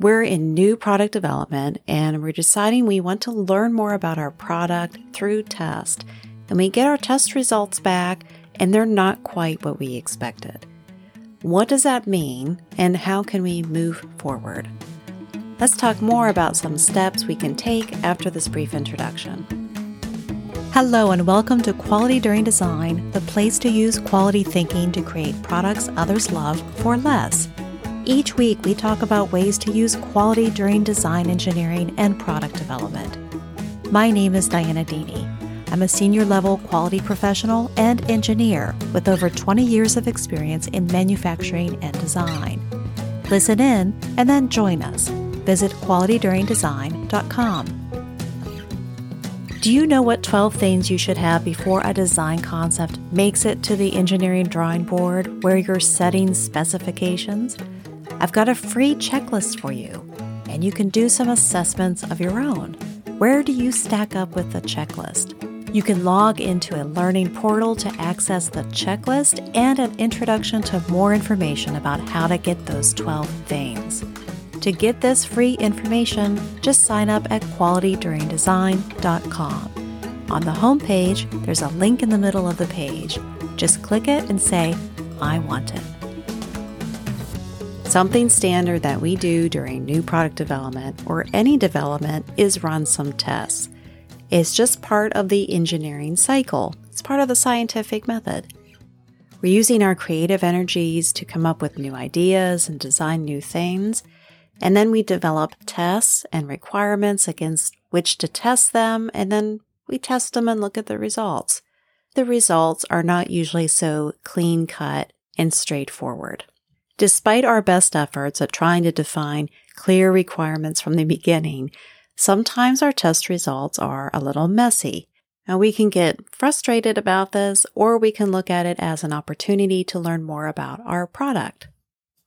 We're in new product development and we're deciding we want to learn more about our product through test. And we get our test results back and they're not quite what we expected. What does that mean and how can we move forward? Let's talk more about some steps we can take after this brief introduction. Hello, and welcome to Quality During Design, the place to use quality thinking to create products others love for less. Each week, we talk about ways to use quality during design engineering and product development. My name is Dianna Deeney. I'm a senior level quality professional and engineer with over 20 years of experience in manufacturing and design. Listen in and then join us. Visit qualityduringdesign.com. Do you know what 12 things you should have before a design concept makes it to the engineering drawing board where you're setting specifications? I've got a free checklist for you, and you can do some assessments of your own. Where do you stack up with the checklist? You can log into a learning portal to access the checklist and an introduction to more information about how to get those 12 things. To get this free information, just sign up at qualityduringdesign.com. On the homepage, there's a link in the middle of the page. Just click it and say, I want it. Something standard that we do during new product development or any development is run some tests. It's just part of the engineering cycle, it's part of the scientific method. We're using our creative energies to come up with new ideas and design new things. And then we develop tests and requirements against which to test them, and then we test them and look at the results. The results are not usually so clean cut and straightforward. Despite our best efforts at trying to define clear requirements from the beginning, sometimes our test results are a little messy. And we can get frustrated about this, or we can look at it as an opportunity to learn more about our product.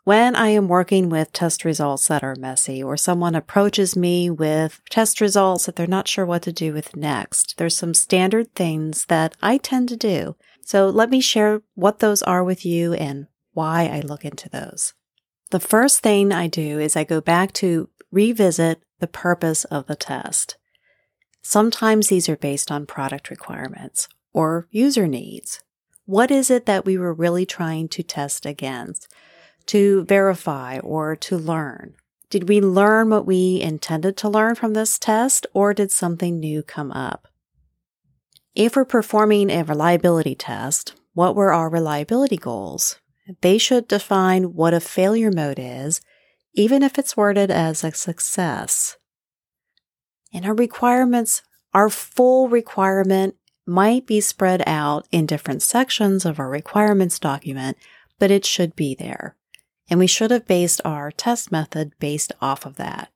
When I am working with test results that are messy, or someone approaches me with test results that they're not sure what to do with next, there's some standard things that I tend to do. So let me share what those are with you and why I look into those. The first thing I do is I go back to revisit the purpose of the test. Sometimes these are based on product requirements or user needs. What is it that we were really trying to test against, to verify, or to learn? Did we learn what we intended to learn from this test, or did something new come up? If we're performing a reliability test, what were our reliability goals? They should define what a failure mode is, even if it's worded as a success. And our requirements, our full requirement might be spread out in different sections of our requirements document, but it should be there. And we should have based our test method based off of that.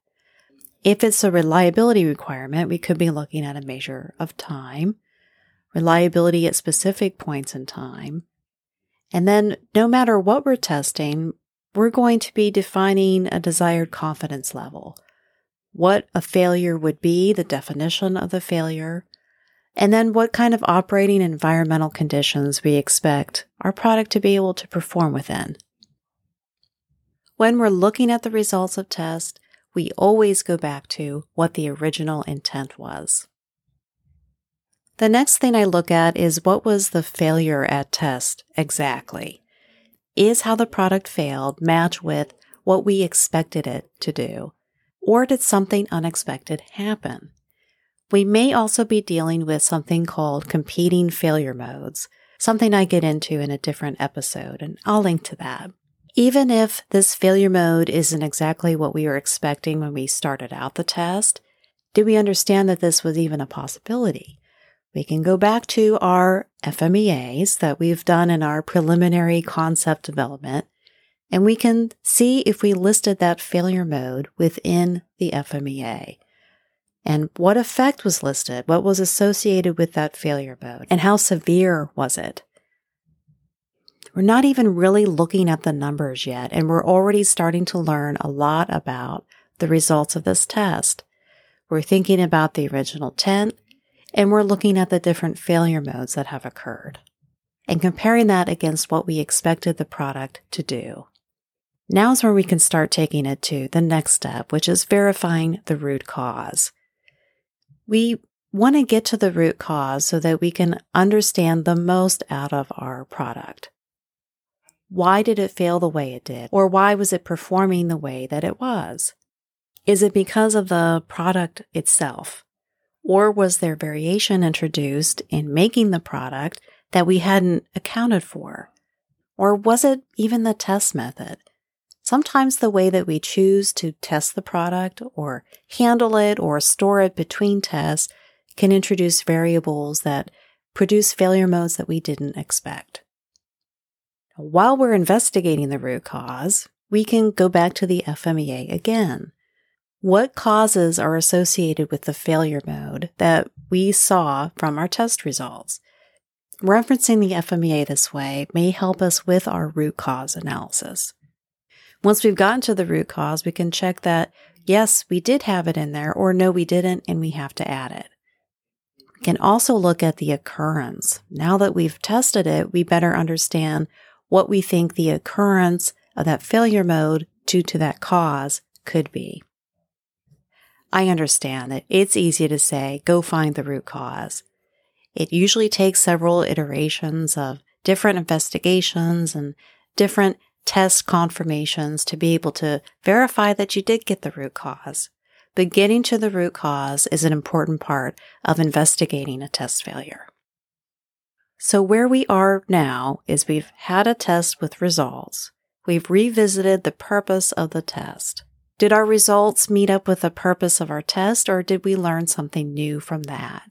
If it's a reliability requirement, we could be looking at a measure of time, reliability at specific points in time, and then no matter what we're testing, we're going to be defining a desired confidence level. What a failure would be, the definition of the failure, and then what kind of operating environmental conditions we expect our product to be able to perform within. When we're looking at the results of test, we always go back to what the original intent was. The next thing I look at is what was the failure at test exactly? Is how the product failed match with what we expected it to do? Or did something unexpected happen? We may also be dealing with something called competing failure modes, something I get into in a different episode, and I'll link to that. Even if this failure mode isn't exactly what we were expecting when we started out the test, did we understand that this was even a possibility? We can go back to our FMEAs that we've done in our preliminary concept development, and we can see if we listed that failure mode within the FMEA. And what effect was listed? What was associated with that failure mode? And how severe was it? We're not even really looking at the numbers yet, and we're already starting to learn a lot about the results of this test. We're thinking about the original intent, and we're looking at the different failure modes that have occurred and comparing that against what we expected the product to do. Now is where we can start taking it to the next step, which is verifying the root cause. We want to get to the root cause so that we can understand the most out of our product. Why did it fail the way it did? Or why was it performing the way that it was? Is it because of the product itself? Or was there variation introduced in making the product that we hadn't accounted for? Or was it even the test method? Sometimes the way that we choose to test the product or handle it or store it between tests can introduce variables that produce failure modes that we didn't expect. While we're investigating the root cause, we can go back to the FMEA again. What causes are associated with the failure mode that we saw from our test results? Referencing the FMEA this way may help us with our root cause analysis. Once we've gotten to the root cause, we can check that yes, we did have it in there, or no, we didn't, and we have to add it. We can also look at the occurrence. Now that we've tested it, we better understand what we think the occurrence of that failure mode due to that cause could be. I understand that it's easy to say, go find the root cause. It usually takes several iterations of different investigations and different test confirmations to be able to verify that you did get the root cause. But getting to the root cause is an important part of investigating a test failure. So, where we are now is we've had a test with results. We've revisited the purpose of the test. Did our results meet up with the purpose of our test, or did we learn something new from that?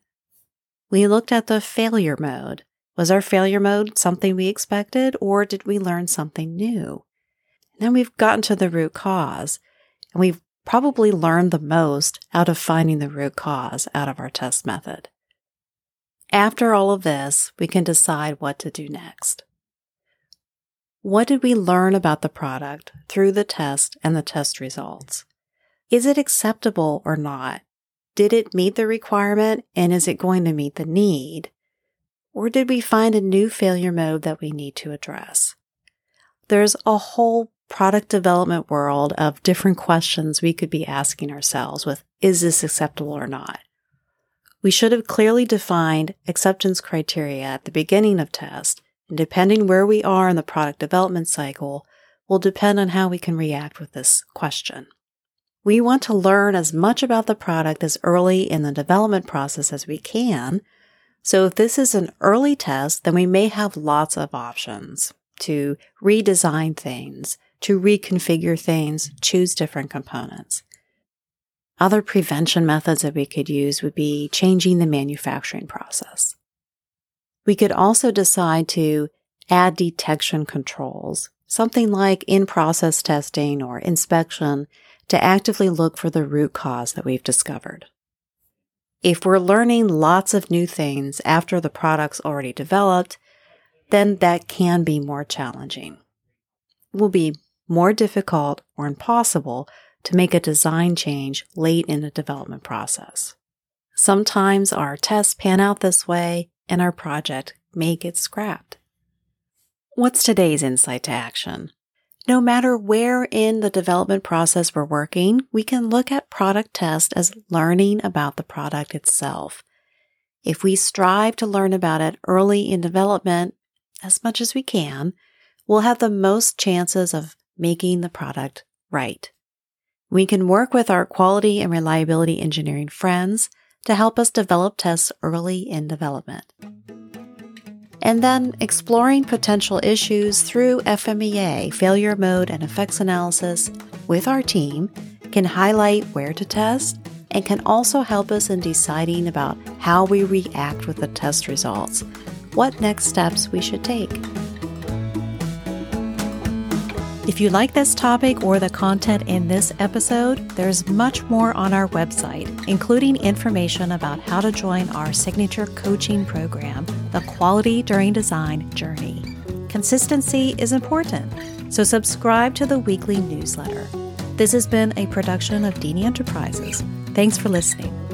We looked at the failure mode. Was our failure mode something we expected, or did we learn something new? And then we've gotten to the root cause, and we've probably learned the most out of finding the root cause out of our test method. After all of this, we can decide what to do next. What did we learn about the product through the test and the test results? Is it acceptable or not? Did it meet the requirement and is it going to meet the need? Or did we find a new failure mode that we need to address? There's a whole product development world of different questions we could be asking ourselves with, is this acceptable or not? We should have clearly defined acceptance criteria at the beginning of test, and depending where we are in the product development cycle will depend on how we can react with this question. We want to learn as much about the product as early in the development process as we can so if this is an early test, then we may have lots of options to redesign things, to reconfigure things, choose different components. Other prevention methods that we could use would be changing the manufacturing process. We could also decide to add detection controls, something like in process testing or inspection to actively look for the root cause that we've discovered. If we're learning lots of new things after the product's already developed, then that can be more challenging. It will be more difficult or impossible to make a design change late in the development process. Sometimes our tests pan out this way and our project may get scrapped. What's today's insight to action? No matter where in the development process we're working, we can look at product test as learning about the product itself. If we strive to learn about it early in development as much as we can, we'll have the most chances of making the product right. We can work with our quality and reliability engineering friends to help us develop tests early in development and then exploring potential issues through FMEA, failure mode and effects analysis, with our team can highlight where to test and can also help us in deciding about how we react with the test results, what next steps we should take. If you like this topic or the content in this episode, there's much more on our website, including information about how to join our signature coaching program, The Quality During Design Journey. Consistency is important, so subscribe to the weekly newsletter. This has been a production of Deeney Enterprises. Thanks for listening.